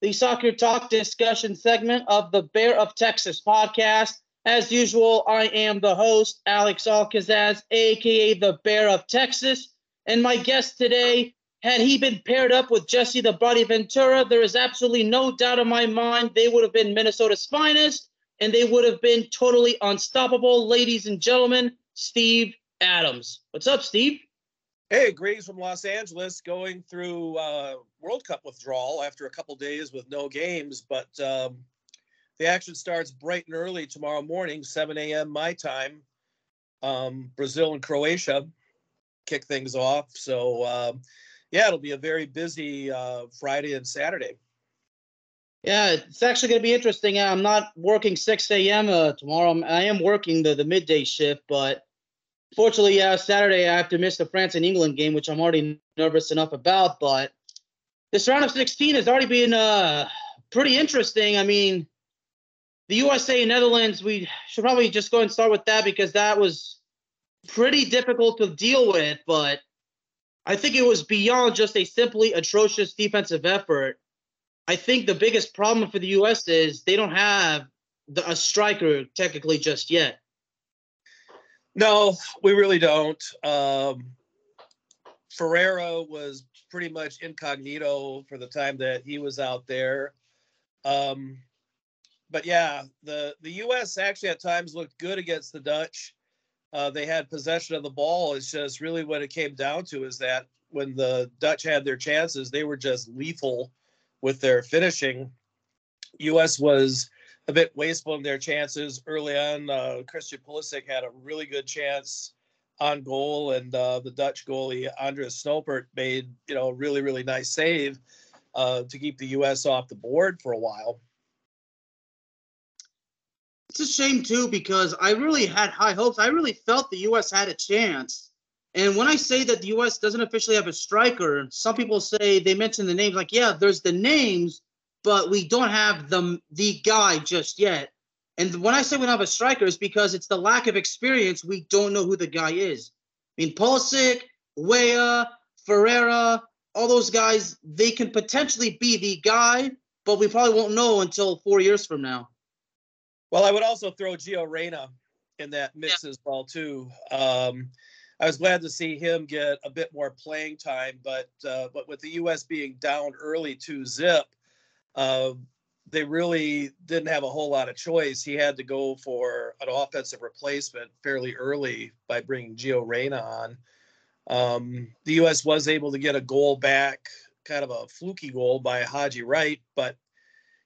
the soccer talk discussion segment of the Bear of Texas podcast. As usual, I am the host, Alex Alcazaz, aka the Bear of Texas. And my guest today, had he been paired up with Jesse the Body Ventura, there is absolutely no doubt in my mind they would have been Minnesota's finest and they would have been totally unstoppable. Ladies and gentlemen, Steve Adams. What's up, Steve? Hey, greetings from Los Angeles, going through uh, World Cup withdrawal after a couple days with no games, but um, the action starts bright and early tomorrow morning, 7 a.m. my time. Um, Brazil and Croatia kick things off. So, um, yeah, it'll be a very busy uh, Friday and Saturday. Yeah, it's actually going to be interesting. I'm not working 6 a.m. Uh, tomorrow. I am working the, the midday shift, but fortunately, yeah, Saturday I have to miss the France and England game, which I'm already nervous enough about. But this round of 16 has already been uh, pretty interesting. I mean, the USA and Netherlands, we should probably just go and start with that because that was pretty difficult to deal with. But I think it was beyond just a simply atrocious defensive effort. I think the biggest problem for the U.S. is they don't have the, a striker technically just yet. No, we really don't. Um, Ferreira was pretty much incognito for the time that he was out there. Um, but yeah, the the U.S. actually at times looked good against the Dutch. Uh, they had possession of the ball. It's just really what it came down to is that when the Dutch had their chances, they were just lethal with their finishing. U.S. was a bit wasteful in their chances early on. Uh, Christian Pulisic had a really good chance on goal, and uh, the Dutch goalie Andries Noppert made you know a really really nice save uh, to keep the U.S. off the board for a while. It's a shame too because I really had high hopes. I really felt the U.S. had a chance. And when I say that the U.S. doesn't officially have a striker, some people say they mention the names. Like, yeah, there's the names, but we don't have the the guy just yet. And when I say we don't have a striker, it's because it's the lack of experience. We don't know who the guy is. I mean, Pulisic, Weah, Ferreira, all those guys, they can potentially be the guy, but we probably won't know until four years from now. Well, I would also throw Gio Reyna in that mix yeah. as well too. Um, I was glad to see him get a bit more playing time, but uh, but with the U.S. being down early to zip, uh, they really didn't have a whole lot of choice. He had to go for an offensive replacement fairly early by bringing Gio Reyna on. Um, the U.S. was able to get a goal back, kind of a fluky goal by Haji Wright, but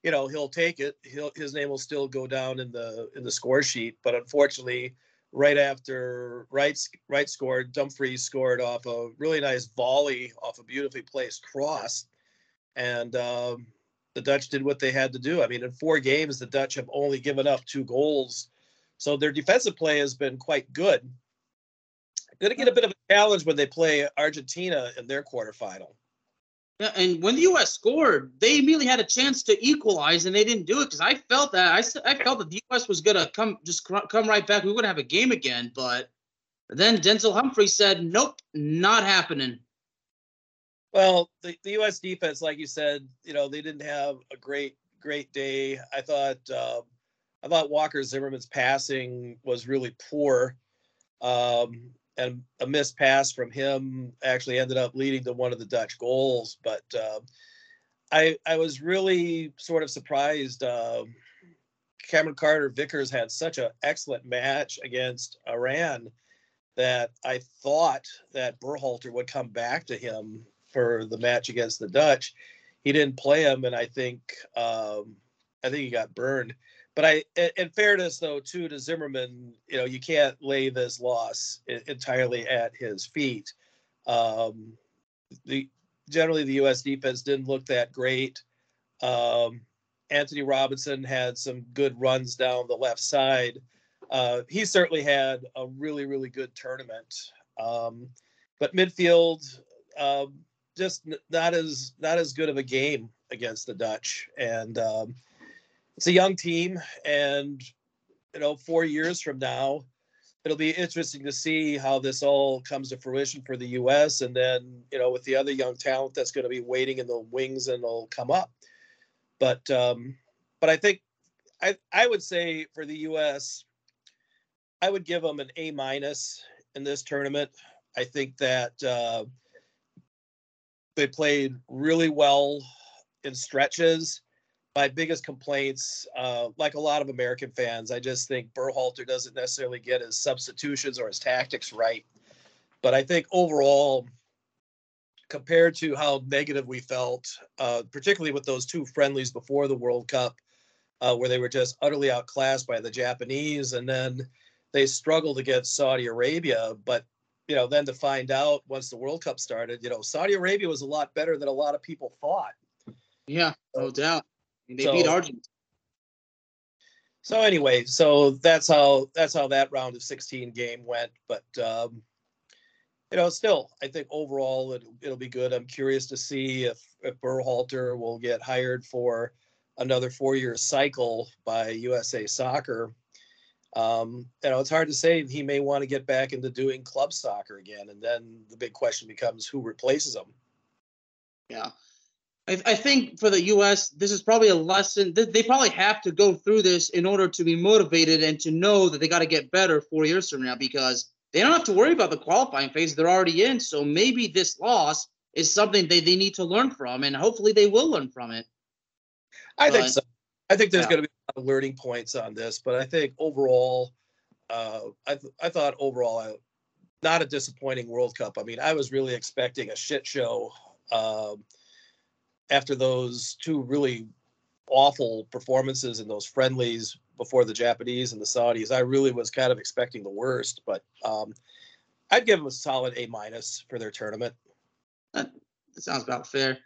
you know he'll take it. He'll, his name will still go down in the in the score sheet. But unfortunately, right after Wright Wright scored, Dumfries scored off a really nice volley off a beautifully placed cross, and um, the Dutch did what they had to do. I mean, in four games, the Dutch have only given up two goals. So their defensive play has been quite good. Going to get a bit of a challenge when they play Argentina in their quarterfinal. Yeah, and when the U.S. scored, they immediately had a chance to equalize, and they didn't do it because I felt that I, I felt that the U.S. was gonna come just come right back. We gonna have a game again, but then Denzel Dumfries said, "Nope, not happening." Well, the, the U.S. defense, like you said, you know, they didn't have a great great day. I thought uh, I thought Walker Zimmerman's passing was really poor. Um, and a missed pass from him actually ended up leading to one of the Dutch goals. But uh, I I was really sort of surprised. Uh, Cameron Carter Vickers had such an excellent match against Iran that I thought that Berhalter would come back to him for the match against the Dutch. He didn't play him, and I think um, I think he got burned. But I, in fairness though, too to Zimmerman, you know, you can't lay this loss entirely at his feet. Um, the generally the U.S. defense didn't look that great. Um, Antonee Robinson had some good runs down the left side. Uh, he certainly had a really, really good tournament. Um, but midfield, um, just not as not as good of a game against the Dutch. And um, it's a young team, and you know, four years from now, it'll be interesting to see how this all comes to fruition for the U.S. And then, you know, with the other young talent that's going to be waiting in the wings and they'll come up. But um, but I think I I would say for the U.S. I would give them an A minus in this tournament. I think that uh, they played really well in stretches. My biggest complaints, uh, like a lot of American fans, I just think Berhalter doesn't necessarily get his substitutions or his tactics right. But I think overall, compared to how negative we felt, uh, particularly with those two friendlies before the World Cup, uh, where they were just utterly outclassed by the Japanese, and then they struggled against Saudi Arabia. But you know, then to find out once the World Cup started, you know, Saudi Arabia was a lot better than a lot of people thought. Yeah, no doubt. they so, beat Argentina. So anyway, so that's how that's how that round of 16 game went. But um, you know, still, I think overall it, it'll be good. I'm curious to see if if Berhalter will get hired for another four-year cycle by USA Soccer. Um, you know, it's hard to say he may want to get back into doing club soccer again, and then the big question becomes who replaces him. Yeah, I, I think for the U.S., this is probably a lesson. They probably have to go through this in order to be motivated and to know that they got to get better four years from now because they don't have to worry about the qualifying phase they're already in. So maybe this loss is something they, they need to learn from, and hopefully they will learn from it. I but, think so. I think there's yeah. going to be a lot of learning points on this, but I think overall, uh, I th- I thought overall, I, not a disappointing World Cup. I mean, I was really expecting a shit show um, after those two really awful performances in those friendlies before the Japanese and the Saudis. I really was kind of expecting the worst, but um, I'd give them a solid A minus for their tournament. That sounds about fair.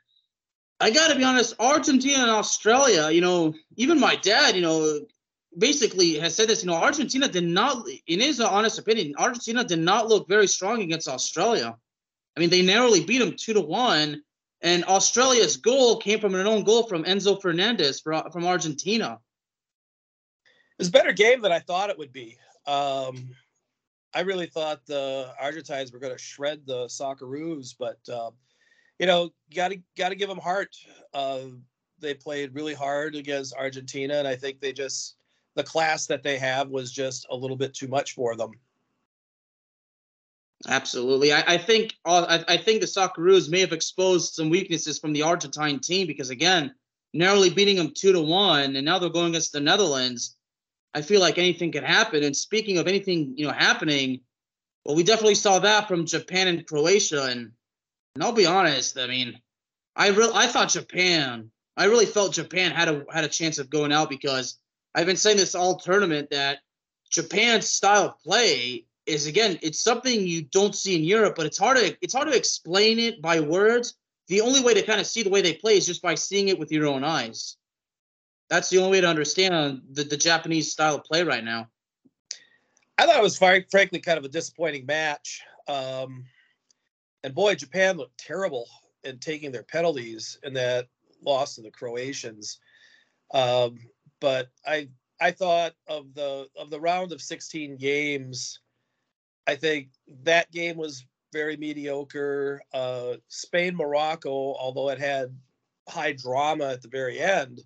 I got to be honest, Argentina and Australia, you know, even my dad, you know, basically has said this, you know, Argentina did not, in his honest opinion, Argentina did not look very strong against Australia. I mean, they narrowly beat them two to one. And Australia's goal came from an own goal from Enzo Fernandez from Argentina. It was a better game than I thought it would be. Um, I really thought the Argentines were going to shred the Socceroos, but uh, you know, got to got to give them heart. Uh, they played really hard against Argentina, and I think they just the class that they have was just a little bit too much for them. Absolutely, I, I think uh, I, I, think the Socceroos may have exposed some weaknesses from the Argentine team because again, narrowly beating them two to one, and now they're going against the Netherlands. I feel like anything could happen. And speaking of anything, you know, happening, well, we definitely saw that from Japan and Croatia, and and I'll be honest, I mean, I really I thought Japan, I really felt Japan had a had a chance of going out because I've been saying this all tournament that Japan's style of play is again, it's something you don't see in Europe, but it's hard to it's hard to explain it by words. The only way to kind of see the way they play is just by seeing it with your own eyes. That's the only way to understand the, the Japanese style of play right now. I thought it was frankly kind of a disappointing match. Um, and boy, Japan looked terrible in taking their penalties in that loss to the Croatians. Um, but I I thought of the of the round of 16 games, I think that game was very mediocre. Uh, Spain Morocco, although it had high drama at the very end,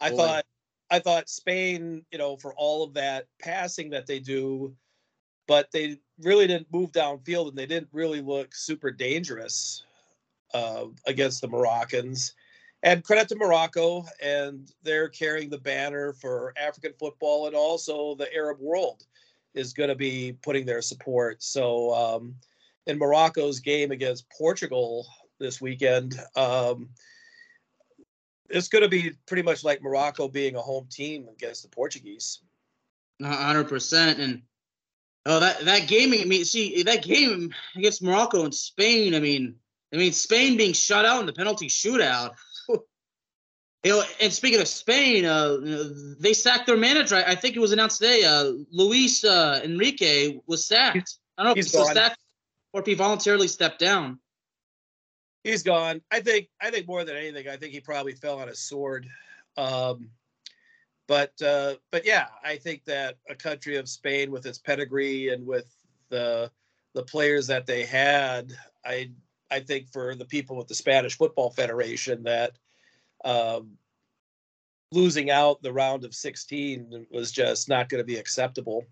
I Boy. thought I thought Spain, you know, for all of that passing that they do, but they really didn't move downfield and they didn't really look super dangerous uh, against the Moroccans. And credit to Morocco, and they're carrying the banner for African football and also the Arab world is going to be putting their support. So, um, in Morocco's game against Portugal this weekend, um, it's going to be pretty much like Morocco being a home team against the Portuguese. hundred percent. And oh, that that game. I mean, see that game against Morocco and Spain. I mean, I mean Spain being shut out in the penalty shootout. You know, and speaking of Spain, uh, they sacked their manager. I, I, think it was announced today. Uh, Luis uh, Enrique was sacked. I don't know if he was sacked or if he voluntarily stepped down. He's gone. I think. I think more than anything, I think he probably fell on his sword. Um, but uh, but yeah, I think that a country of Spain with its pedigree and with the the players that they had, I I think for the people with the Spanish Football Federation that um, losing out the round of 16 was just not going to be acceptable.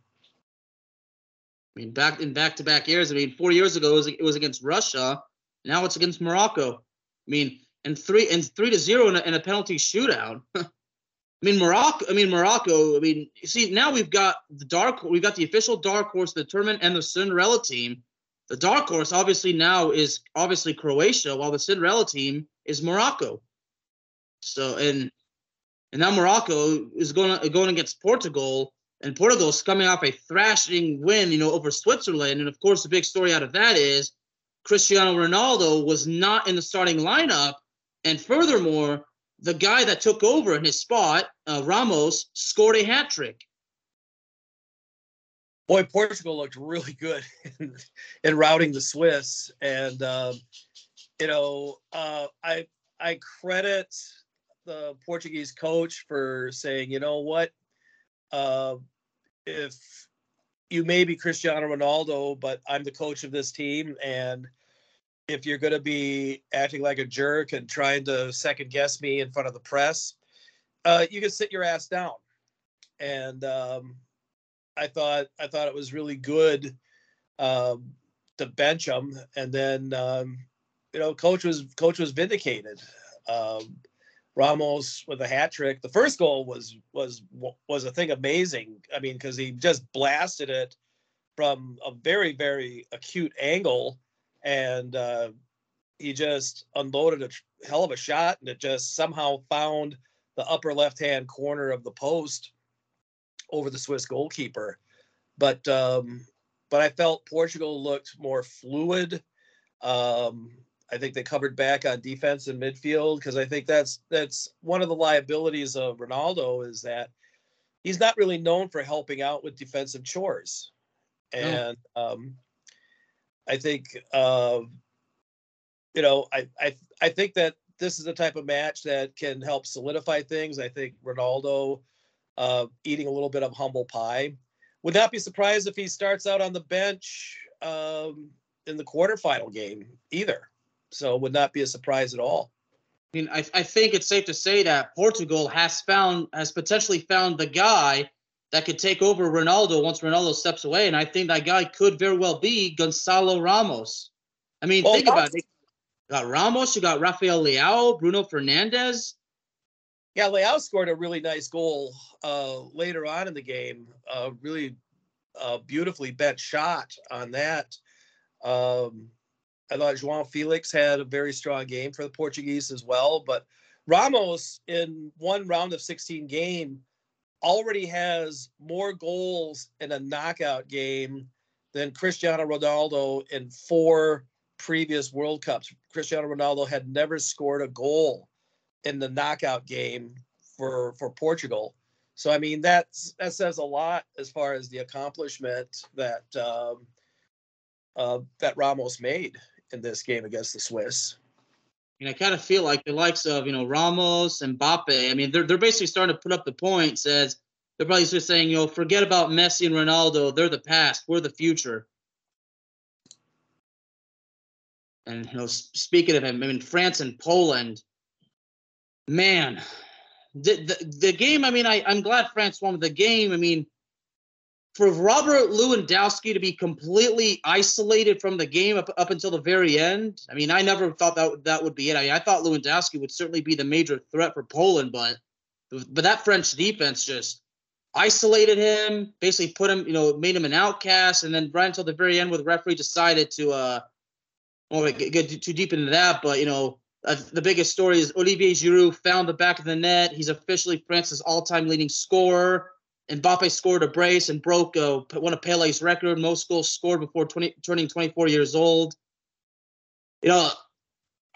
I mean, back in back-to-back years. I mean, four years ago it was, it was against Russia. Now it's against Morocco. I mean, and three and three to zero in a, in a penalty shootout. I mean, Morocco. I mean, Morocco. I mean, see, now we've got the dark. We've got the official dark horse, the tournament, and the Cinderella team. The dark horse, obviously, now is obviously Croatia, while the Cinderella team is Morocco. So and and now Morocco is going going against Portugal, and Portugal is coming off a thrashing win, you know, over Switzerland. And of course, the big story out of that is Cristiano Ronaldo was not in the starting lineup, and furthermore, the guy that took over in his spot, uh, Ramos, scored a hat trick. Boy, Portugal looked really good in, in routing the Swiss, and um, you know, uh, I I credit the Portuguese coach for saying, you know what, uh, if you may be Cristiano Ronaldo, but I'm the coach of this team, and if you're going to be acting like a jerk and trying to second guess me in front of the press, uh, you can sit your ass down. And um, I thought I thought it was really good um, to bench him, and then um, you know, coach was coach was vindicated. Um, Ramos with a hat trick. The first goal was was was a thing amazing. I mean, because he just blasted it from a very very acute angle, and uh, he just unloaded a hell of a shot, and it just somehow found the upper left hand corner of the post over the Swiss goalkeeper. But um, but I felt Portugal looked more fluid. Um, I think they covered back on defense and midfield because I think that's that's one of the liabilities of Ronaldo is that he's not really known for helping out with defensive chores, and um, I think uh, you know I I I think that this is the type of match that can help solidify things. I think Ronaldo uh, eating a little bit of humble pie. Would not be surprised if he starts out on the bench um, in the quarterfinal game either. So would not be a surprise at all. I mean, I, I think it's safe to say that Portugal has found has potentially found the guy that could take over Ronaldo once Ronaldo steps away, and I think that guy could very well be Gonzalo Ramos. I mean, well, think about it. You got Ramos, you got Rafael Leao, Bruno Fernandes. Yeah, Leao scored a really nice goal uh, later on in the game. Uh, really uh, beautifully bent shot on that. Um, I thought João Felix had a very strong game for the Portuguese as well. But Ramos, in one round of 16 game, already has more goals in a knockout game than Cristiano Ronaldo in four previous World Cups. Cristiano Ronaldo had never scored a goal in the knockout game for for Portugal. So I mean that's that says a lot as far as the accomplishment that um, uh, that Ramos made in this game against the Swiss. And I kind of feel like the likes of you know Ramos and Mbappe. I mean, they're they're basically starting to put up the points as they're probably just saying, you know, forget about Messi and Ronaldo. They're the past. We're the future. And you know, speaking of him, I mean, France and Poland. Man, the the, the game. I mean, I I'm glad France won the game. I mean, for Robert Lewandowski to be completely isolated from the game up, up until the very end, I mean, I never thought that that would be it. I, I thought Lewandowski would certainly be the major threat for Poland, but but that French defense just isolated him, basically put him, you know, made him an outcast, and then right until the very end, where the referee decided to, uh, well, get, get too deep into that, but you know, uh, the biggest story is Olivier Giroud found the back of the net. He's officially France's all-time leading scorer. Mbappe scored a brace and broke uh, one of Pele's record, most goals scored before 20, turning 24 years old. You know,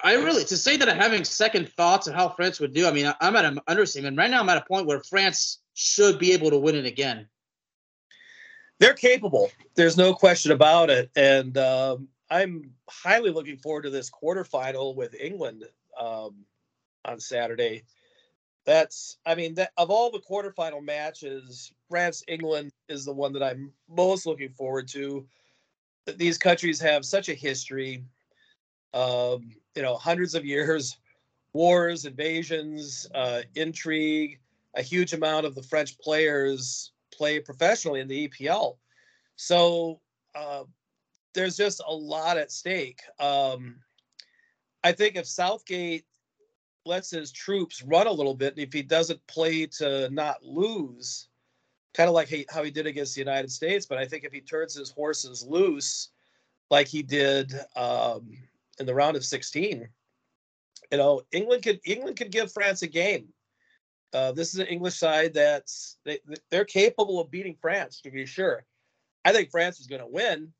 I really to say that I'm having second thoughts of how France would do. I mean, I'm at an understatement right now. I'm at a point where France should be able to win it again. They're capable. There's no question about it, and um, I'm highly looking forward to this quarterfinal with England um, on Saturday that's I mean that of all the quarterfinal matches, France England is the one that I'm most looking forward to. These countries have such a history, um, you know, hundreds of years, wars, invasions, uh, intrigue. A huge amount of the French players play professionally in the EPL, so uh, there's just a lot at stake. Um, I think if Southgate lets his troops run a little bit, and if he doesn't play to not lose, kind of like he, how he did against the United States, but I think if he turns his horses loose, like he did um, in the round of 16, you know, England could England could give France a game. Uh, this is an English side that's they, they're capable of beating France to be sure. I think France is going to win.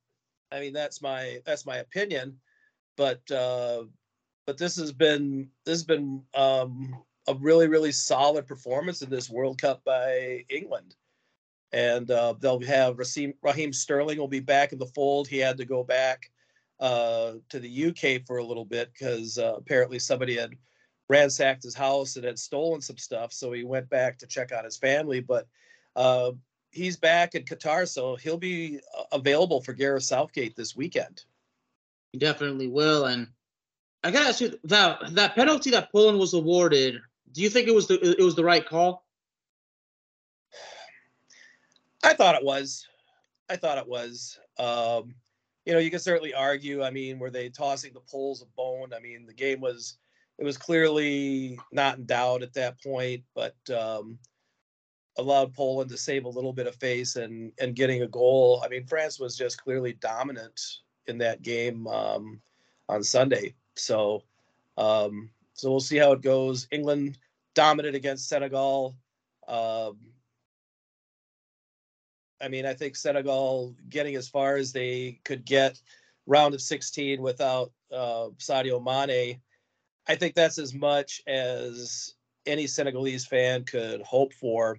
I mean, that's my that's my opinion, but uh, but this has been this has been um, a really really solid performance in this World Cup by England, and uh, they'll have Raheem, Raheem Sterling will be back in the fold. He had to go back uh, to the UK for a little bit because uh, apparently somebody had ransacked his house and had stolen some stuff, so he went back to check on his family. But uh, he's back in Qatar, so he'll be uh, available for Gareth Southgate this weekend. He definitely will, and I gotta ask you that that penalty that Poland was awarded. Do you think it was the it was the right call? I thought it was. I thought it was. Um, you know, you can certainly argue. I mean, were they tossing the poles of bone? I mean, the game was it was clearly not in doubt at that point, but um, allowed Poland to save a little bit of face and and getting a goal. I mean, France was just clearly dominant in that game um, on Sunday. So, um, so we'll see how it goes. England dominant against Senegal. Um, I mean, I think Senegal getting as far as they could get round of 16 without uh, Sadio Mane. I think that's as much as any Senegalese fan could hope for.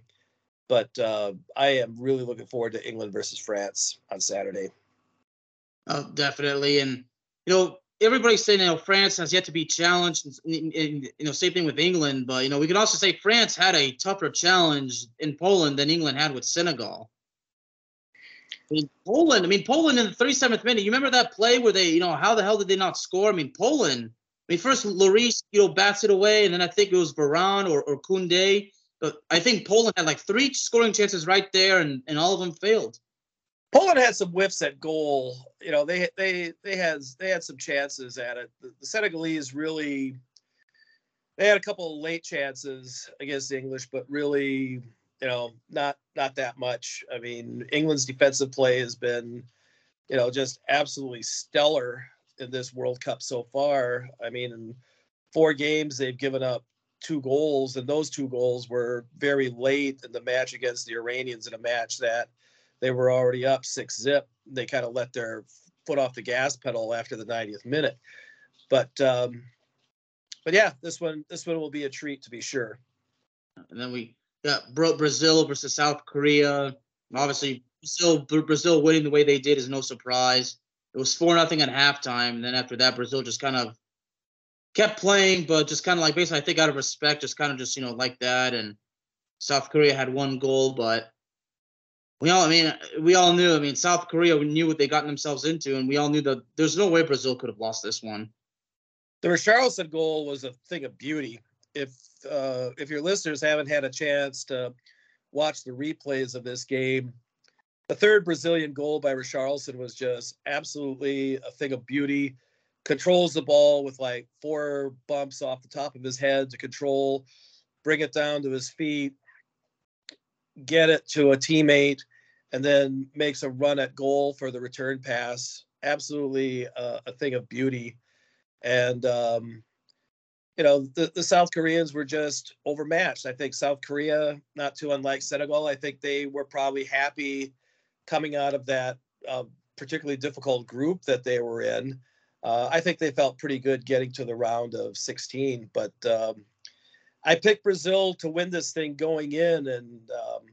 But uh, I am really looking forward to England versus France on Saturday. Oh, definitely. And, you know, everybody's saying you know France has yet to be challenged, and, and, you know same thing with England. But you know we can also say France had a tougher challenge in Poland than England had with Senegal. I mean Poland. I mean Poland in the 37th minute. You remember that play where they you know how the hell did they not score? I mean Poland. I mean first Lloris you know bats it away, and then I think it was Varane or or Koundé. But I think Poland had like three scoring chances right there, and and all of them failed. Poland had some whiffs at goal. You know, they they they had they had some chances at it. The, the Senegalese really they had a couple of late chances against the English, but really, you know, not not that much. I mean, England's defensive play has been, you know, just absolutely stellar in this World Cup so far. I mean, in four games they've given up two goals, and those two goals were very late in the match against the Iranians in a match that they were already up six zip. They kind of let their foot off the gas pedal after the 90th minute. But um, but yeah, this one this one will be a treat to be sure. And then we got Brazil versus South Korea. Obviously, Brazil Brazil winning the way they did is no surprise. It was four nothing at halftime, and then after that, Brazil just kind of kept playing, but just kind of like basically, I think out of respect, just kind of just you know like that. And South Korea had one goal, but we all, I mean, we all knew. I mean, South Korea we knew what they got themselves into, and we all knew that there's no way Brazil could have lost this one. The Richarlison goal was a thing of beauty. If uh, if your listeners haven't had a chance to watch the replays of this game, The third Brazilian goal by Richarlison was just absolutely a thing of beauty. Controls the ball with like four bumps off the top of his head to control, bring it down to his feet, get it to a teammate, and then makes a run at goal for the return pass. Absolutely a, a thing of beauty. And, um, you know, the, the South Koreans were just overmatched. I think South Korea, not too unlike Senegal, I think they were probably happy coming out of that uh, particularly difficult group that they were in. Uh, I think they felt pretty good getting to the round of 16, but um, I picked Brazil to win this thing going in, and um,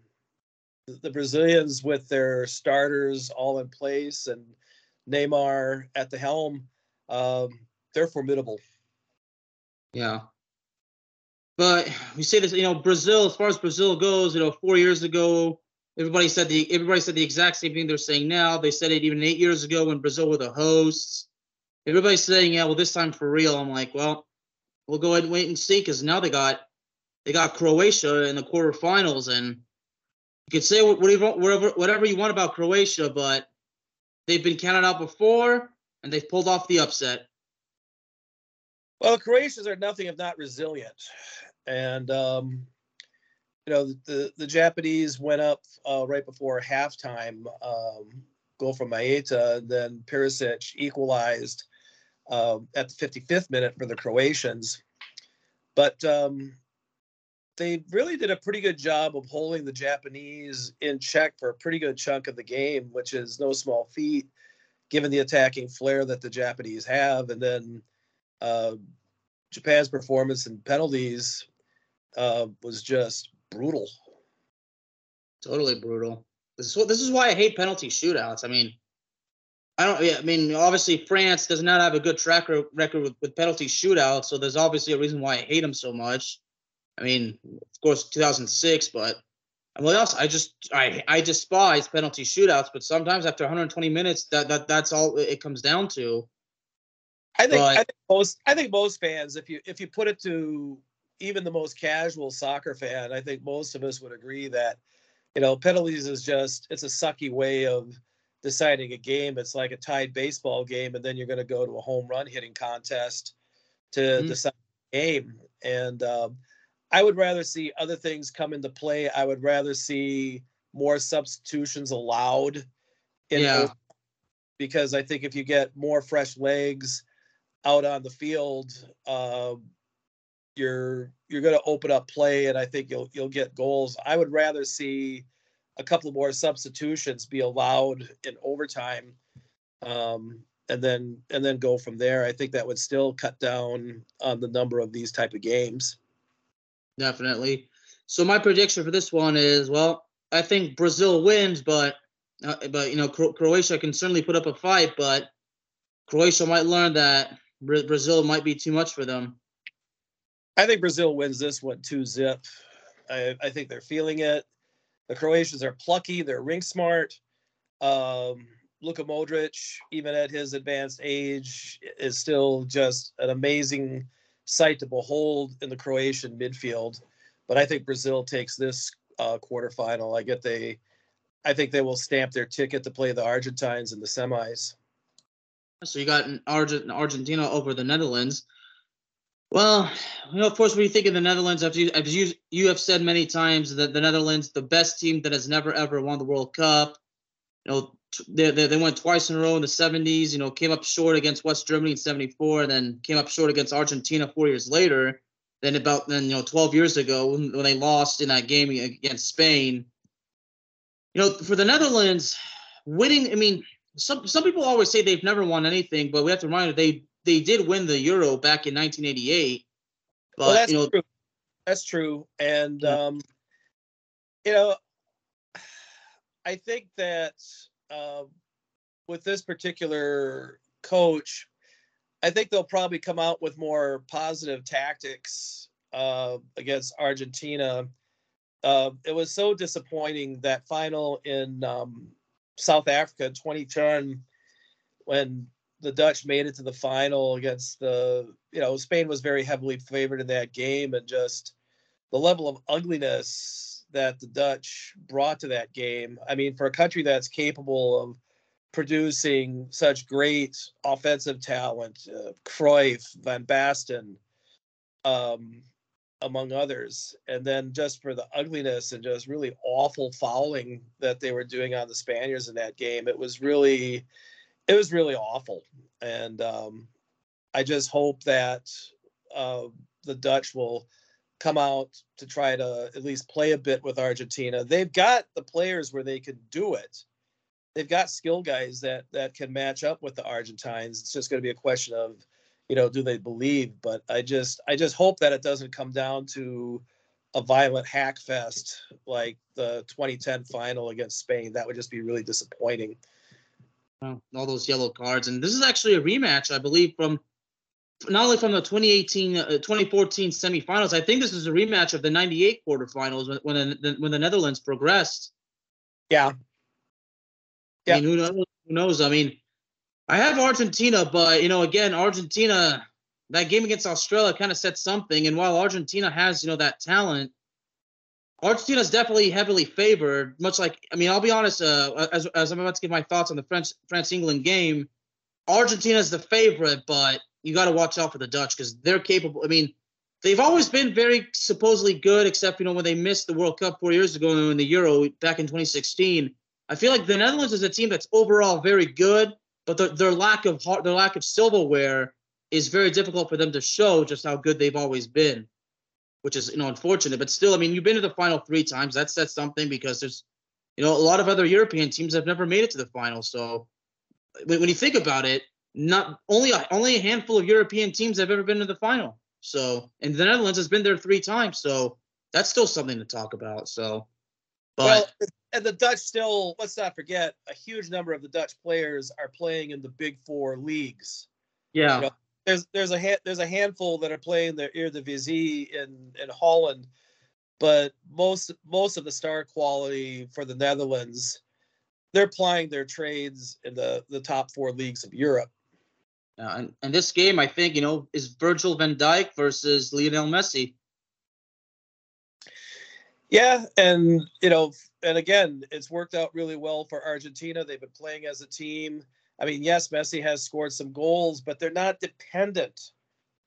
the, Brazilians with their starters all in place and Neymar at the helm, um, they're formidable. Yeah. But we say this, you know, Brazil, as far as Brazil goes, you know, four years ago, everybody said the everybody said the exact same thing they're saying now. They said it even eight years ago when Brazil were the hosts. Everybody's saying, yeah, well, this time for real. I'm like, well, we'll go ahead and wait and see because now they got they got Croatia in the quarterfinals, and you could say whatever whatever whatever you want about Croatia, but they've been counted out before and they've pulled off the upset. Well, Croatians are nothing if not resilient, and um, you know the the Japanese went up uh, right before halftime, um, goal from Maeda, then Perisic equalized uh, at the 55th minute for the Croatians, but um, they really did a pretty good job of holding the Japanese in check for a pretty good chunk of the game, which is no small feat given the attacking flair that the Japanese have, and then uh, Japan's performance and penalties uh, was just brutal. Totally brutal. This is this is why I hate penalty shootouts. I mean, I don't. Yeah, I mean, obviously France does not have a good track record with, with penalty shootouts, so there's obviously a reason why I hate them so much. I mean, of course, 2006, but I mean, else? I just I I despise penalty shootouts, but sometimes after 120 minutes, that that that's all it comes down to. I think, but, I think most I think most fans, if you if you put it to even the most casual soccer fan, I think most of us would agree that you know penalties is just it's a sucky way of deciding a game. It's like a tied baseball game, and then you're going to go to a home run hitting contest to mm-hmm. decide the game. And um, I would rather see other things come into play. I would rather see more substitutions allowed in yeah. because I think if you get more fresh legs out on the field, uh, you're you're going to open up play, and I think you'll you'll get goals. I would rather see a couple more substitutions be allowed in overtime, um, and then and then go from there. I think that would still cut down on the number of these type of games. Definitely. So my prediction for this one is well, I think Brazil wins, but uh, but you know Cro- Croatia can certainly put up a fight, but Croatia might learn that Brazil might be too much for them. I think Brazil wins this one two zip. I, I think they're feeling it. The Croatians are plucky. They're ring smart. Um, Luka Modric, even at his advanced age, is still just an amazing sight to behold in the Croatian midfield. But I think Brazil takes this uh, quarterfinal. I get they, I think they will stamp their ticket to play the Argentines in the semis. So you got Argent- Argentina over the Netherlands. Well, you know, of course, when you think of the Netherlands, as you, as you, you have said many times that the Netherlands, the best team that has never ever won the World Cup. You know, they, they, they went twice in a row in the 70s. You know, came up short against West Germany in 74, and then came up short against Argentina four years later. Then about then you know 12 years ago when, when they lost in that game against Spain. You know, for the Netherlands, winning. I mean, some some people always say they've never won anything, but we have to remind you they they did win the Euro back in 1988. But well, that's you know, true. That's true, and yeah. um, you know, I think that uh, with this particular coach, I think they'll probably come out with more positive tactics uh, against Argentina. Uh, it was so disappointing that final in um, South Africa in 2010 when the Dutch made it to the final against the, you know, Spain was very heavily favored in that game and just the level of ugliness that the Dutch brought to that game. I mean, for a country that's capable of producing such great offensive talent, uh, Cruyff, Van Basten, um, among others, and then just for the ugliness and just really awful fouling that they were doing on the Spaniards in that game, it was really, it was really awful. And um, I just hope that uh, the Dutch will come out to try to at least play a bit with Argentina. They've got the players where they can do it. They've got skill guys that that can match up with the Argentines. It's just going to be a question of, you know, do they believe? But I just I just hope that it doesn't come down to a violent hack fest like the 2010 final against Spain. That would just be really disappointing. All those yellow cards, and this is actually a rematch, I believe, from not only from the 2018 uh, 2014 semifinals i think this is a rematch of the 98 quarterfinals when when the, when the netherlands progressed. Yeah. Yeah I mean, who knows who knows? I mean i have argentina but you know again argentina that game against australia kind of set something. And while argentina has you know that talent argentina is definitely heavily favored much like i mean i'll be honest uh, as, as i'm about to give my thoughts on the french france england game argentina is the favorite but you got to watch out for the Dutch because they're capable. I mean, they've always been very supposedly good, except you know when they missed the World Cup four years ago in the Euro back in 2016. I feel like the Netherlands is a team that's overall very good, but the, their lack of heart, their lack of silverware is very difficult for them to show just how good they've always been, which is you know unfortunate. But still, I mean, you've been to the final three times. That says something because there's you know a lot of other European teams have never made it to the final. So when, when you think about it, not only only a handful of European teams have ever been to the final. So, and the Netherlands has been there three times. So that's still something to talk about. So, but well, and the Dutch still let's not forget a huge number of the Dutch players are playing in the Big Four leagues. Yeah. You know, there's there's a ha- there's a handful that are playing the Eredivisie in in Holland, but most most of the star quality for the Netherlands, they're plying their trades in the the top four leagues of Europe. Uh, and, and this game, I think, you know, is Virgil van Dijk versus Lionel Messi. Yeah, and you know, and again, it's worked out really well for Argentina. They've been playing as a team. I mean, yes, Messi has scored some goals, but they're not dependent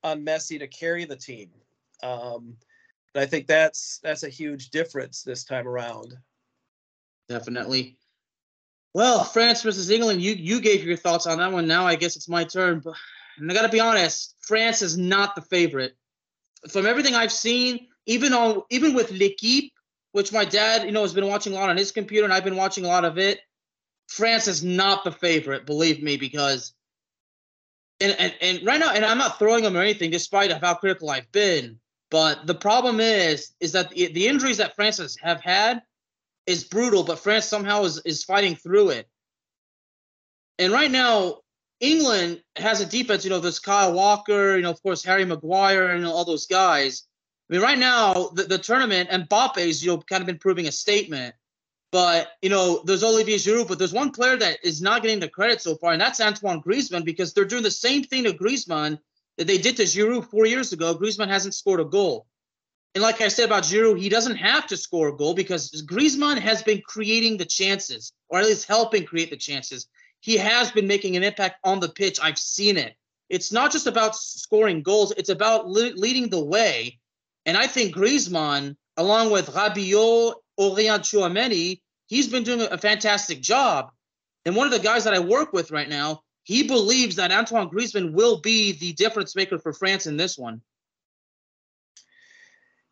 on Messi to carry the team. Um, and I think that's that's a huge difference this time around. Definitely. Well, France versus England, you you gave your thoughts on that one. Now I guess it's my turn. But and I gotta be honest, France is not the favorite. From everything I've seen, even on even with L'Equipe, which my dad, you know, has been watching a lot on his computer, and I've been watching a lot of it. France is not the favorite, believe me, because and, and, and right now, and I'm not throwing them or anything, despite of how critical I've been. But the problem is, is that the, the injuries that France has, have had is brutal, but France somehow is, is fighting through it. And right now, England has a defense, you know, there's Kyle Walker, you know, of course, Harry Maguire, and all those guys. I mean, right now, the, the tournament, and Mbappe's, you know, kind of been proving a statement. But, you know, there's Olivier Giroud, but there's one player that is not getting the credit so far, and that's Antoine Griezmann, because they're doing the same thing to Griezmann that they did to Giroud four years ago. Griezmann hasn't scored a goal. And like I said about Giroud, he doesn't have to score a goal because Griezmann has been creating the chances, or at least helping create the chances. He has been making an impact on the pitch. I've seen it. It's not just about scoring goals; it's about le- leading the way. And I think Griezmann, along with Rabiot, Aurélien Tchouameni, he's been doing a fantastic job. And one of the guys that I work with right now, he believes that Antoine Griezmann will be the difference maker for France in this one.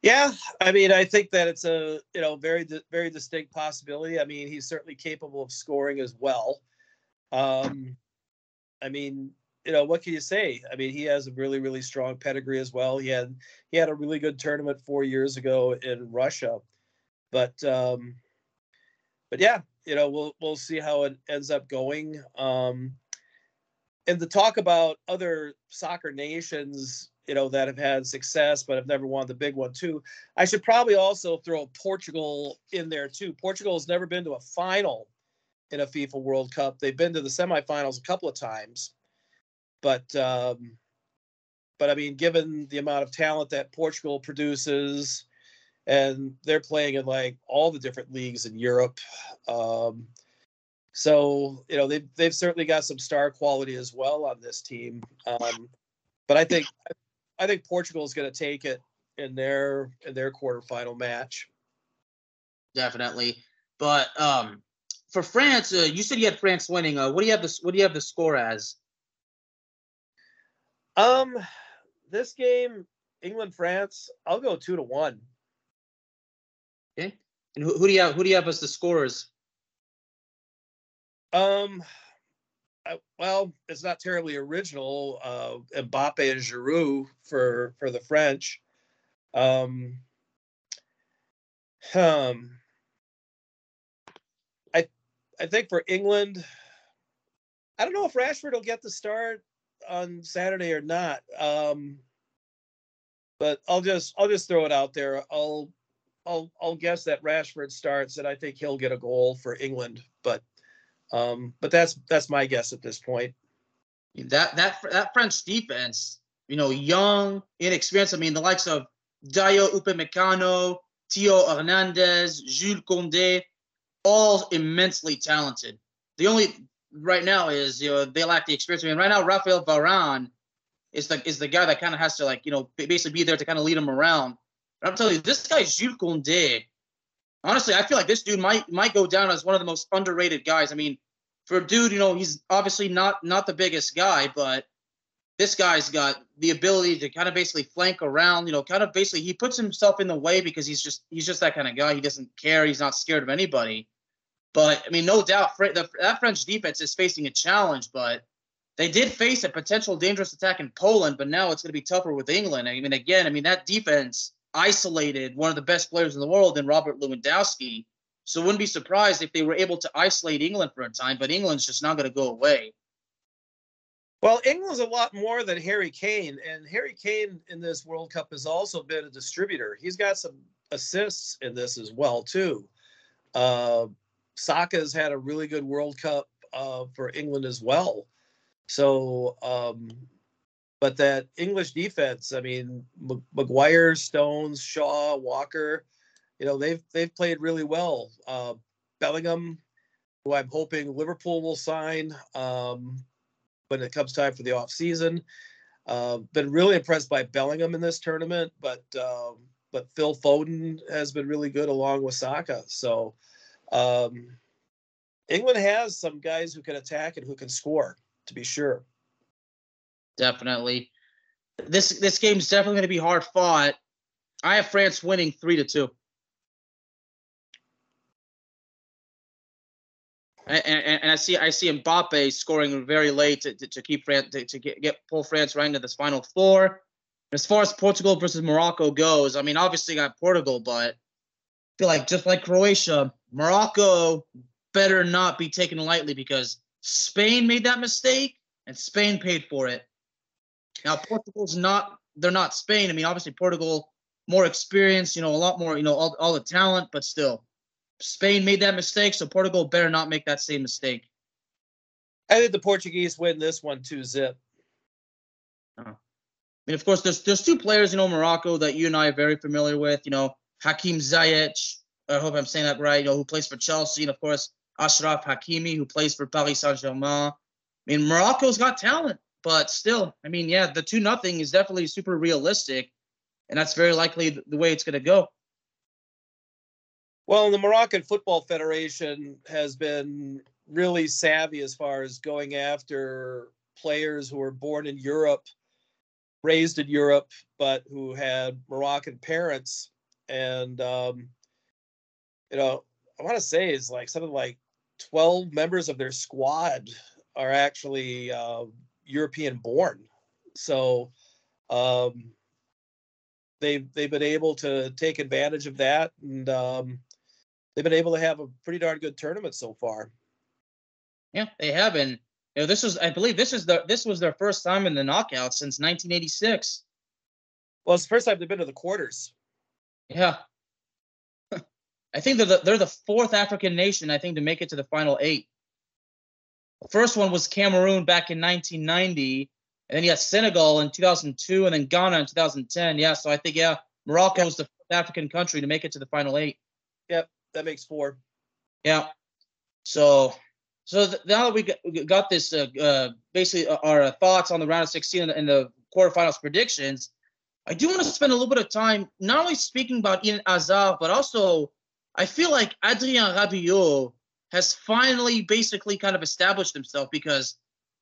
Yeah, I mean, I think that it's a you know very very distinct possibility. I mean, he's certainly capable of scoring as well. Um, I mean, you know, what can you say? I mean, he has a really really strong pedigree as well. He had he had a really good tournament four years ago in Russia, but um, but yeah, you know, we'll we'll see how it ends up going. Um, and to talk about other soccer nations you know that have had success but have never won the big one too. I should probably also throw Portugal in there too. Portugal has never been to a final in a FIFA World Cup. They've been to the semifinals a couple of times, but um, but I mean, given the amount of talent that Portugal produces, and they're playing in like all the different leagues in Europe. Um, so you know they've they've certainly got some star quality as well on this team. Um, but I think I think Portugal is going to take it in their in their quarterfinal match. Definitely, but um, for France, uh, you said you had France winning. Uh, what do you have the what do you have the score as? Um, this game, England France, I'll go two to one. And who, who do you have? Who do you have as the scorers? Um, I, well, it's not terribly original. Uh, Mbappe and Giroud for for the French. Um, um, I I think for England, I don't know if Rashford will get the start on Saturday or not. Um, but I'll just I'll just throw it out there. I'll I'll I'll guess that Rashford starts, and I think he'll get a goal for England. But um, but that's that's my guess at this point. That that that French defense, you know, young, inexperienced. I mean, the likes of Dayot Upamecano, Theo Hernandez, Jules Koundé, all immensely talented. The only right now is you know they lack the experience. I mean, right now Rafael Varane is the is the guy that kind of has to like you know basically be there to kind of lead him around. I'm telling you, this guy Jules Koundé, honestly, I feel like this dude might might go down as one of the most underrated guys. I mean, for a dude, you know, he's obviously not not the biggest guy, but this guy's got the ability to kind of basically flank around, you know, kind of basically he puts himself in the way because he's just he's just that kind of guy. He doesn't care. He's not scared of anybody. But I mean, no doubt, the, that French defense is facing a challenge. But they did face a potential dangerous attack in Poland, but now it's going to be tougher with England. I mean, again, I mean that defense isolated one of the best players in the world in Robert Lewandowski. So wouldn't be surprised if they were able to isolate England for a time, but England's just not going to go away. Well, England's a lot more than Harry Kane, and Harry Kane in this World Cup has also been a distributor. He's got some assists in this as well too. Uh, Saka's had a really good World Cup uh, for England as well. So, um, but that English defense, I mean, Maguire, Stones, Shaw, Walker, you know, they've they've played really well. Uh, Bellingham, who I'm hoping Liverpool will sign um, when it comes time for the off season. Uh, been really impressed by Bellingham in this tournament, but um, but Phil Foden has been really good along with Saka. So um, England has some guys who can attack and who can score, to be sure. Definitely, this this game's definitely going to be hard fought. I have France winning three to two. And, and, and, I see I see Mbappe scoring very late to, to, to keep France to, to get, get pull France right into this final four. As far as Portugal versus Morocco goes, I mean obviously got Portugal, but I feel like just like Croatia, Morocco better not be taken lightly because Spain made that mistake and Spain paid for it. Now Portugal's not they're not Spain. I mean obviously Portugal more experience, you know, a lot more, you know, all, all the talent, but still Spain made that mistake, so Portugal better not make that same mistake. I think the Portuguese win this one two zip. I mean, of course, there's there's two players, you know, Morocco that you and I are very familiar with. You know, Hakim Ziyech. I hope I'm saying that right. You know, who plays for Chelsea, and of course, Achraf Hakimi, who plays for Paris Saint Germain. I mean, Morocco's got talent, but still, I mean, yeah, the two nothing is definitely super realistic, and that's very likely the way it's going to go. Well, the Moroccan Football Federation has been really savvy as far as going after players who were born in Europe, raised in Europe, but who had Moroccan parents. And, um, you know, I want to say is like something like 12 members of their squad are actually uh, European born. So, um, they've they've been able to take advantage of that and um, they've been able to have a pretty darn good tournament so far. Yeah, they have been. You know, this was, I believe, this is the this was their first time in the knockout since 1986. Well, it's the first time they've been to the quarters. Yeah, I think they're the, they're the fourth African nation I think to make it to the final eight. First one was Cameroon back in 1990, and then you had Senegal in 2002, and then Ghana in 2010. Yeah, so I think yeah, Morocco was the African country to make it to the final eight. Yep, that makes four. Yeah. So, so th- now that we got, we got this, uh, uh, basically uh, our thoughts on the round of 16 and, and the quarterfinals predictions, I do want to spend a little bit of time not only speaking about Eden Hazard, but also I feel like Adrien Rabiot has finally basically kind of established himself because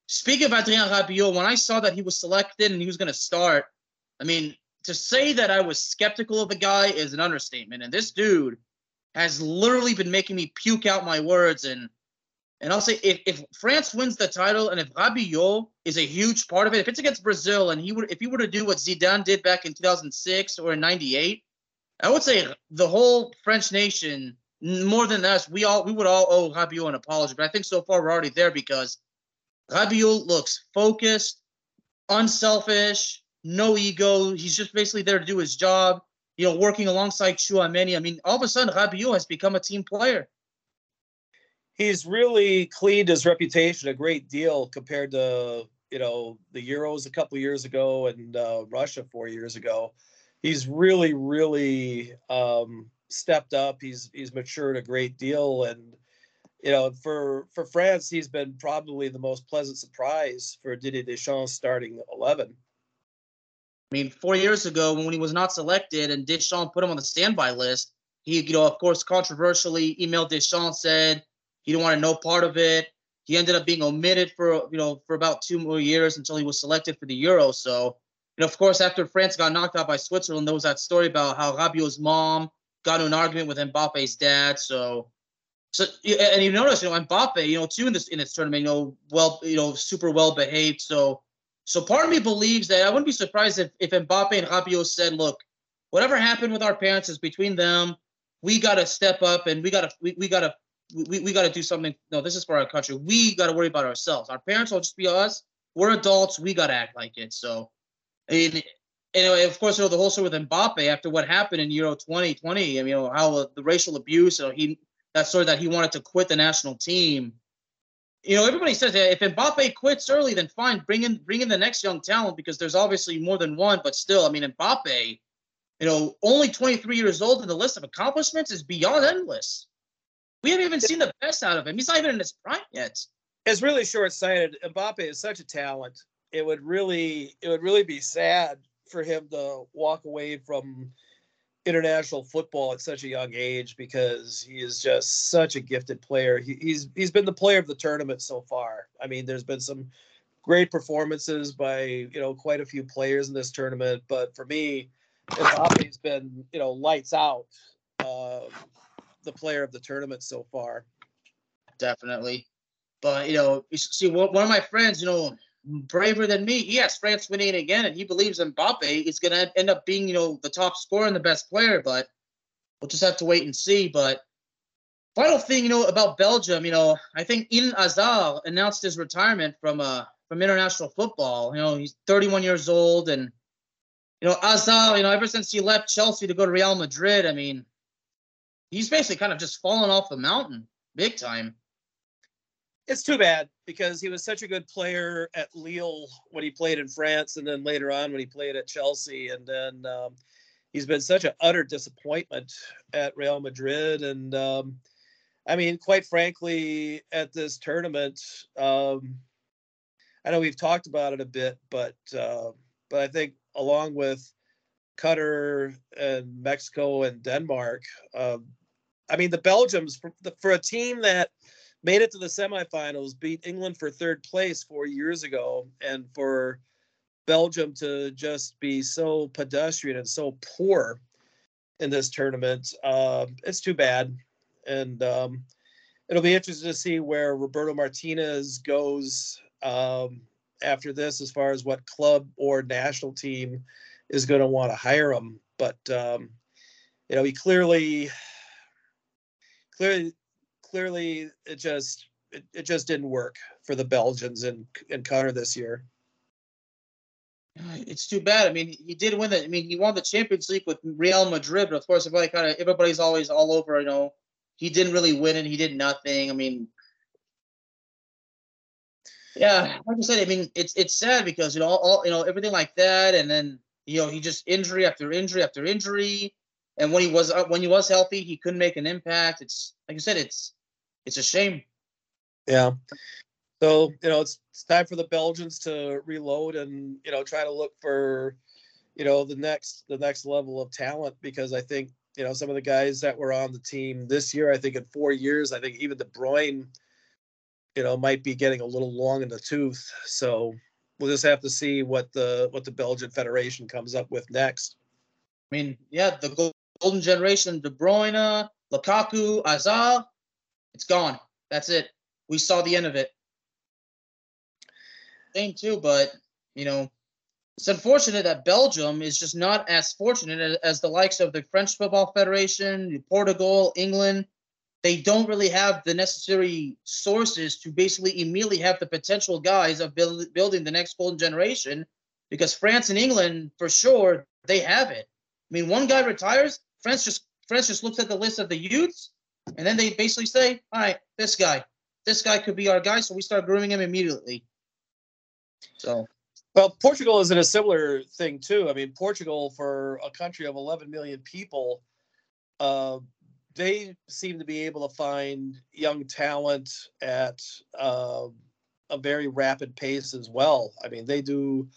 speaking of Adrien Rabiot, when I saw that he was selected and he was going to start, I mean, to say that I was skeptical of the guy is an understatement. And this dude has literally been making me puke out my words. And and I'll say if, if France wins the title and if Rabiot is a huge part of it, if it's against Brazil and he would if he were to do what Zidane did back in 2006 or in 98, I would say the whole French nation, more than us, we all we would all owe Rabiot an apology. But I think so far we're already there because Rabiot looks focused, unselfish, no ego. He's just basically there to do his job. You know, working alongside Tchouameni. I mean, all of a sudden Rabiot has become a team player. He's really cleaned his reputation a great deal compared to you know the Euros a couple years ago and uh, Russia four years ago. He's really, really um, stepped up. He's he's matured a great deal, and you know for for France, he's been probably the most pleasant surprise for Didier Deschamps starting eleven. I mean, four years ago when he was not selected and Deschamps put him on the standby list, he, you know, of course, controversially emailed Deschamps said he didn't want to no part of it. He ended up being omitted for you know for about two more years until he was selected for the Euro. So, know, of course, after France got knocked out by Switzerland, there was that story about how Rabiot's mom got into an argument with Mbappe's dad. So, so and you notice, you know, Mbappe, you know, too in this in this tournament, you know, well, you know, super well behaved. So so part of me believes that I wouldn't be surprised if, if Mbappe and Rabiot said, look, whatever happened with our parents is between them. We got to step up and we got to we, we got to we, we got to do something. No, this is for our country. We got to worry about ourselves. Our parents will just be us. We're adults. We got to act like it. So, and, and of course, you know, the whole story with Mbappe after what happened in Euro 2020, I mean, you know, how uh, the racial abuse, you know, he, that story that he wanted to quit the national team you know, everybody says that if Mbappe quits early, then fine, bring in bring in the next young talent because there's obviously more than one. But still, I mean, Mbappe, you know, only 23 years old and the list of accomplishments is beyond endless. We haven't even seen the best out of him. He's not even in his prime yet. It's really short-sighted. Mbappe is such a talent. It would really, it would really be sad for him to walk away from international football at such a young age because he is just such a gifted player. He, he's he's been the player of the tournament so far. I mean, there's been some great performances by you know quite a few players in this tournament, but for me, Mbappe's been you know lights out, uh, the player of the tournament so far. Definitely, but you know, see one of my friends, you know, braver than me. Yes, France winning again, and he believes Mbappe is going to end up being, you know, the top scorer and the best player. But we'll just have to wait and see. But final thing, you know, about Belgium, you know, I think Eden Hazard announced his retirement from uh from international football. You know, he's 31 years old, and you know, Hazard, you know, ever since he left Chelsea to go to Real Madrid, I mean, he's basically kind of just fallen off the mountain big time it's too bad because he was such a good player at Lille when he played in France, and then later on when he played at Chelsea, and then um, he's been such an utter disappointment at Real Madrid. And um, I mean, quite frankly, at this tournament, um, I know we've talked about it a bit, but uh, but I think along with Qatar and Mexico and Denmark, um, I mean, the Belgians for, for a team that made it to the semifinals, beat England for third place four years ago, and for Belgium to just be so pedestrian and so poor in this tournament, uh, it's too bad. And um, it'll be interesting to see where Roberto Martinez goes um, after this, as far as what club or national team is going to want to hire him. But um, you know, he clearly, clearly clearly it just it, it just didn't work for the Belgians and and Qatar this year. It's too bad. I mean, he did win the. I mean, he won the Champions League with Real Madrid, but of course, everybody kind of everybody's always all over. You know, he didn't really win and he did nothing. I mean, yeah, like I said, I mean, it's it's sad because you know all you know everything like that, and then you know he just injury after injury after injury. and when he was uh, when he was healthy, he couldn't make an impact. It's like I said, it's it's a shame. Yeah. So you know, it's it's time for the Belgians to reload and you know try to look for you know the next the next level of talent because I think you know some of the guys that were on the team this year, I think in four years, I think even De Bruyne, you know, might be getting a little long in the tooth. So we'll just have to see what the what the Belgian Federation comes up with next. I mean, yeah, the golden generation, De Bruyne, Lukaku, Hazard, it's gone. That's it. We saw the end of it. Same too, but you know, it's unfortunate that Belgium is just not as fortunate as the likes of the French Football Federation, Portugal, England. They don't really have the necessary sources to basically immediately have the potential guys of build, building the next golden generation because France and England, for sure, they have it. I mean, one guy retires, France just France just looks at the list of the youths, and then they basically say, "All right, this guy, this guy could be our guy," so we start grooming him immediately. So, well, Portugal is in a similar thing too. I mean, Portugal, for a country of 11 million people, uh, they seem to be able to find young talent at uh, a very rapid pace as well. I mean, they do.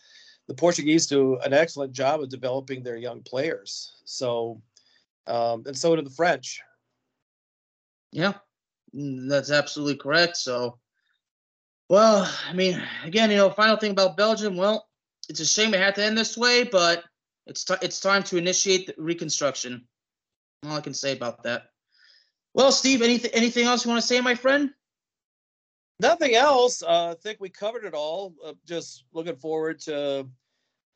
The Portuguese do an excellent job of developing their young players. So, um, and so do the French. Yeah, mm, that's absolutely correct. So, well, I mean, again, you know, final thing about Belgium. Well, it's a shame it had to end this way, but it's t- it's time to initiate the reconstruction. All I can say about that. Well, Steve, anything anything else you want to say, my friend? Nothing else. Uh, I think we covered it all. Uh, just looking forward to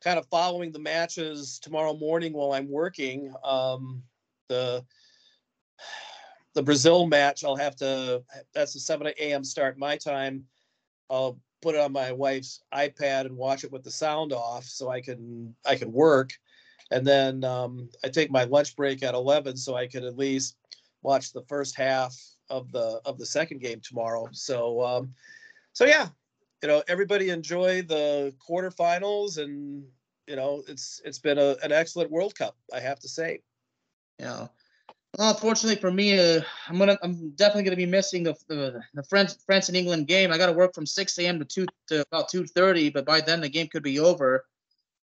kind of following the matches tomorrow morning while I'm working. Um, the the Brazil match, I'll have to. That's a 7 a.m. start my time. I'll put it on my wife's iPad and watch it with the sound off so I can I can work. And then um, I take my lunch break at 11 so I can at least watch the first half of the of the second game tomorrow. So um, so yeah, you know everybody enjoy the quarterfinals and you know it's it's been a, an excellent World Cup I have to say. Yeah. Unfortunately for me, uh, I'm gonna, I'm definitely gonna be missing the the, the France France and England game. I got to work from 6 a.m. to two to about 2:30, but by then the game could be over.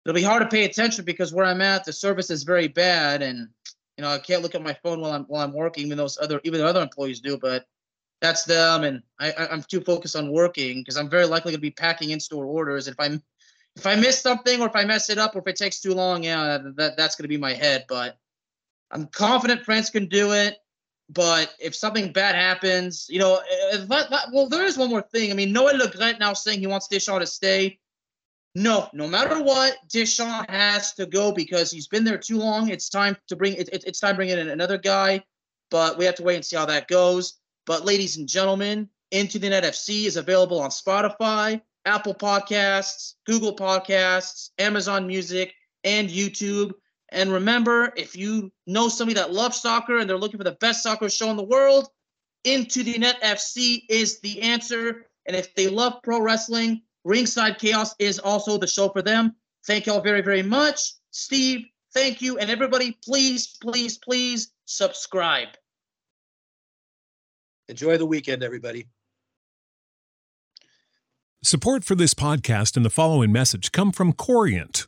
It'll be hard to pay attention because where I'm at, the service is very bad, and you know I can't look at my phone while I'm while I'm working. Even those other even other employees do, but that's them, and I, I am too focused on working because I'm very likely gonna be packing in-store orders. If I'm if I miss something or if I mess it up or if it takes too long, yeah, that that's gonna be my head, but. I'm confident France can do it, but if something bad happens, you know, eh, eh, that, that, well, there is one more thing. I mean, Noël Le Graët now saying he wants Deschamps to stay. No, no matter what, Deschamps has to go because he's been there too long. It's time to bring it, it, it's time to bring in another guy, but we have to wait and see how that goes. But ladies and gentlemen, Into the Net FC is available on Spotify, Apple Podcasts, Google Podcasts, Amazon Music, and YouTube. And remember, if you know somebody that loves soccer and they're looking for the best soccer show in the world, Into the Net FC is the answer. And if they love pro wrestling, Ringside Chaos is also the show for them. Thank y'all very, very much. Steve, thank you. And everybody, please, please, please subscribe. Enjoy the weekend, everybody. Support for this podcast and the following message come from Corient